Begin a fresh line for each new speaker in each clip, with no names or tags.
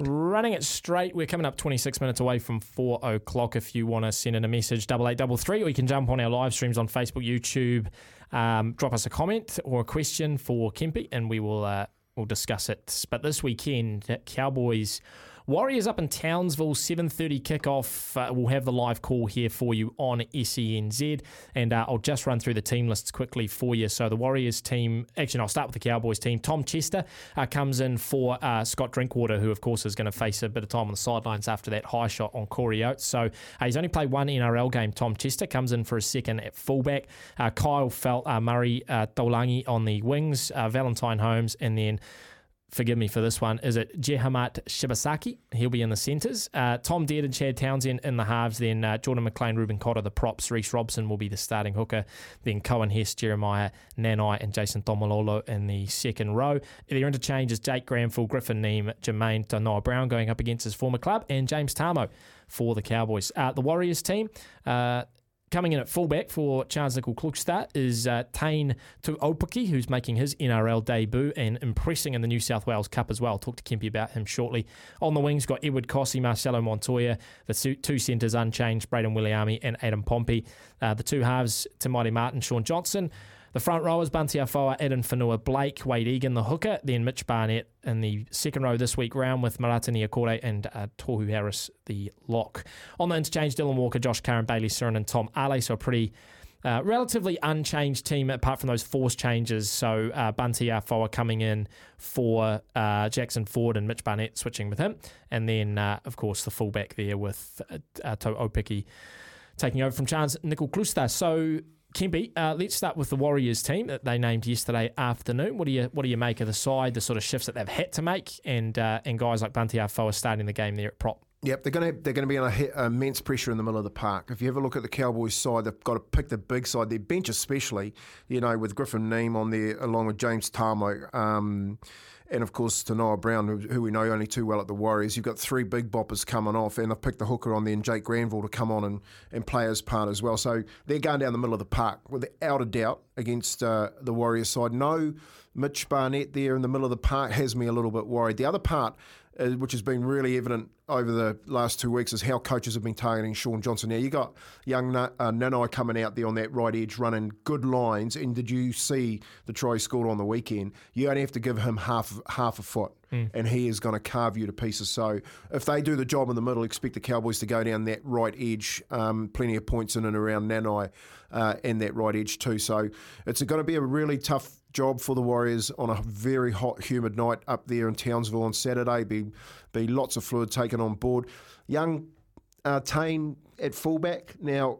Running it straight, we're coming up 26 minutes away from 4 o'clock. If you want to send in a message, double eight double three, or you can jump on our live streams on Facebook, YouTube, um, drop us a comment or a question for Kempy, and we will uh, we'll discuss it. But this weekend, Cowboys Warriors up in Townsville, 7.30 kickoff. Uh, we'll have the live call here for you on SENZ. And uh, I'll just run through the team lists quickly for you. So the Warriors team, actually, I'll start with the Cowboys team. Tom Chester uh, comes in for uh, Scott Drinkwater, who, of course, is going to face a bit of time on the sidelines after that high shot on Corey Oates. So uh, he's only played one NRL game. Tom Chester comes in for a second at fullback. Uh, Kyle Feldt, Murray Taulagi on the wings, Valentine Holmes, and then forgive me for this one, is it Jehamat Shibasaki? He'll be in the centres. Uh, Tom Dearden and Chad Townsend in the halves. Then uh, Jordan McLean, Reuben Cotter, the props. Reece Robson will be the starting hooker. Then Coen Hess, Jeremiah Nanai, and Jason Taumalolo in the second row. Their interchange is Jake Granville, Griffin Neame, Jamayne Taunoa-Brown going up against his former club, and James Tamou for the Cowboys. Uh, the Warriors team, uh, Coming in at fullback for Charnze Nicoll-Klokstad is uh, Taine Tuaupiki, who's making his NRL debut and impressing in the New South Wales Cup as well. I'll talk to Kempy about him shortly. On the wings, got Edward Kosi, Marcelo Montoya, the two centres unchanged, Brayden Wiliame and Adam Pompey. Uh, the two halves, Te Maire Martin, Shaun Johnson. The front rowers, Bunty Afoa, Addin Fonua, Blake, Wade Egan, the hooker, then Mitch Barnett in the second row this week round with Marata Niukore and uh, Tohu Harris, the lock. On the interchange, Dylan Walker, Josh Curran, Bayley Sironen, and Tom Ale, so a pretty uh, relatively unchanged team apart from those force changes. So uh, Bunty Afoa coming in for uh, Jackson Ford and Mitch Barnett switching with him. And then, uh, of course, the fullback there with uh, uh Opiki taking over from Charnze Nicoll-Klokstad. So Kempy, uh, let's start with the Warriors team that they named yesterday afternoon. What do you what do you make of the side, the sort of shifts that they've had to make, and uh, and guys like Bunty Afoa starting the game there at prop?
Yep, they're going to they're going to be under immense pressure in the middle of the park. If you ever look at the Cowboys side, they've got to pick the big side. Their bench, especially, you know, with Griffin Neame on there, along with James Tamou. Um, and of course Taunoa-Brown, who we know only too well at the Warriors. You've got three big boppers coming off, and they've picked the hooker on there, and Jake Granville to come on and, and play his part as well. So they're going down the middle of the park without a doubt against uh, the Warriors side. No Mitch Barnett there in the middle of the park has me a little bit worried. The other part uh, which has been really evident over the last two weeks, is how coaches have been targeting Shaun Johnson. Now, you got young uh, Nanai coming out there on that right edge running good lines. And did you see the try he scored on the weekend? You only have to give him half, half a foot, mm. and he is going to carve you to pieces. So, if they do the job in the middle, expect the Cowboys to go down that right edge. Um, plenty of points in and around Nanai uh, and that right edge, too. So, it's going to be a really tough job for the Warriors on a very hot, humid night up there in Townsville on Saturday. Be lots of fluid taken on board. Young uh, Taine at fullback. Now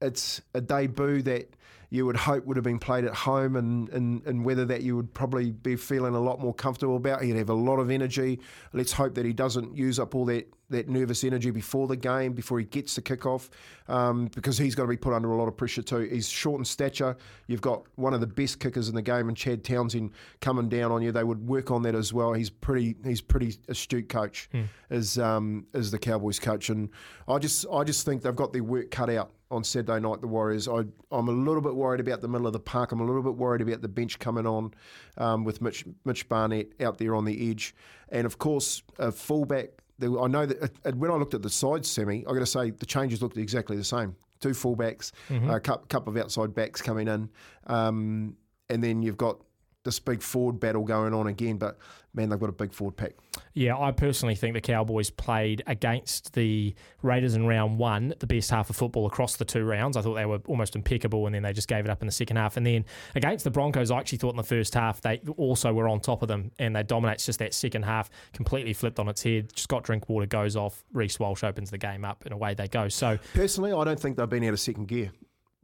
it's a debut that you would hope would have been played at home and, and, and whether that you would probably be feeling a lot more comfortable about. He'd have a lot of energy. Let's hope that he doesn't use up all that, that nervous energy before the game, before he gets the kickoff, um, because he's going to be put under a lot of pressure too. He's short in stature. You've got one of the best kickers in the game, and Chad Townsend coming down on you. They would work on that as well. He's pretty he's pretty astute coach, mm. is um, is the Cowboys coach, and I just I just think they've got their work cut out on Saturday night, the Warriors. I, am a little bit worried about the middle of the park. I'm a little bit worried about the bench coming on um, with Mitch, Mitch Barnett out there on the edge. And of course, a fullback. I know that uh, when I looked at the side Semi, i got to say the changes looked exactly the same. Two fullbacks, mm-hmm. a couple of outside backs coming in. Um, and then you've got this big forward battle going on again. But man, they've got a big forward pack.
Yeah, I personally think the Cowboys played against the Raiders in round one the best half of football across the two rounds. I thought they were almost impeccable, and then they just gave it up in the second half. And then against the Broncos, I actually thought in the first half they also were on top of them, and they dominated. Just that second half completely flipped on its head. Scott Drinkwater goes off, Reece Walsh opens the game up, and away they go. So
personally, I don't think they've been out of second gear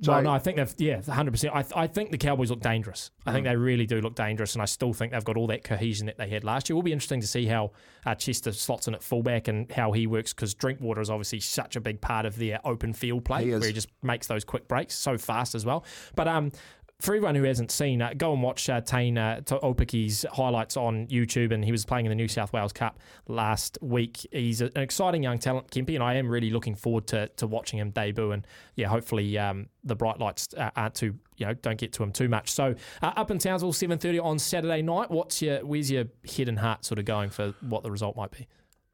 So-
well, no, I think they've yeah, hundred percent. I th- I think the Cowboys look dangerous. I
Mm.
think they really do look dangerous, and I still think they've got all that cohesion that they had last year. It will be interesting to see how uh, Chester slots in at fullback and how he works because Drinkwater is obviously such a big part of their open field play,
He
where he just makes those quick breaks so fast as well. But um. For everyone who hasn't seen, uh, go and watch uh, Taine uh, highlights on YouTube. And he was playing in the New South Wales Cup last week. He's an exciting young talent, Kempy, and I am really looking forward to, to watching him debut. And yeah, hopefully um, the bright lights uh, aren't too you know don't get to him too much. So uh, up in Townsville, seven thirty on Saturday night. What's your where's your head and heart sort of going for what the result might be?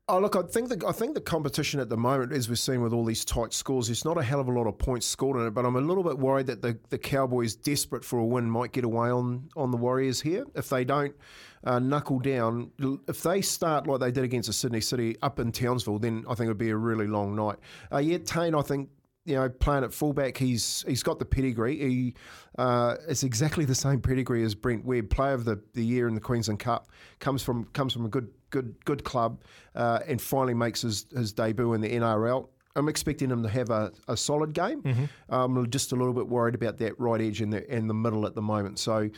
Oh look, I think the I think the competition at the moment, as we're seeing with all these tight scores, there's not a hell of a lot of points scored in it. But I'm a little bit worried that the, the Cowboys, desperate for a win, might get away on on the Warriors here if they don't uh, knuckle down. If they start like they did against the Sydney City up in Townsville, then I think it'd be a really long night. Uh, yeah, Taine, I think you know, playing at fullback, he's he's got the pedigree. He uh, it's exactly the same pedigree as Brent Webb, player of the, the year in the Queensland Cup. comes from comes from a good good good club, uh, and finally makes his, his debut in the NRL. I'm expecting him to have a, a solid game. I'm just a little bit worried about that right edge and the in the middle at the moment. So,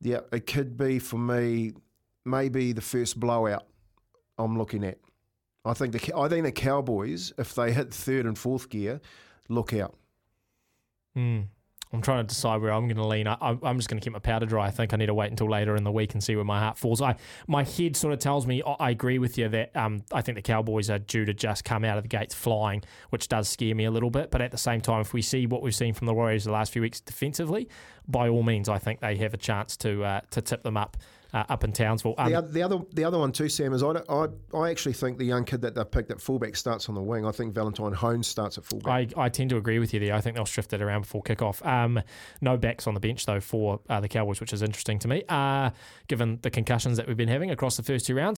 yeah, it could be for me maybe the first blowout I'm looking at. I think the I think the Cowboys, if they hit third and fourth gear, look out.
Hmm. I'm trying to decide where I'm going to lean. I, I'm I'm just going to keep my powder dry. I think I need to wait until later in the week and see where my heart falls. I my head sort of tells me I I agree with you that um, I think the Cowboys are due to just come out of the gates flying, which does scare me a little bit. But at the same time, if we see what we've seen from the Warriors the last few weeks defensively, by all means, I think they have a chance to uh, to tip them up uh, up in Townsville. Um,
The, oth- the other the other one too, Sam, is I, I I actually think the young kid that they picked at fullback starts on the wing. I think Valentine Holmes starts at fullback.
I, I tend to agree with you there. I think they'll shift it around before kickoff. Um, no backs on the bench though for uh, the Cowboys, which is interesting to me, uh, given the concussions that we've been having across the first two rounds.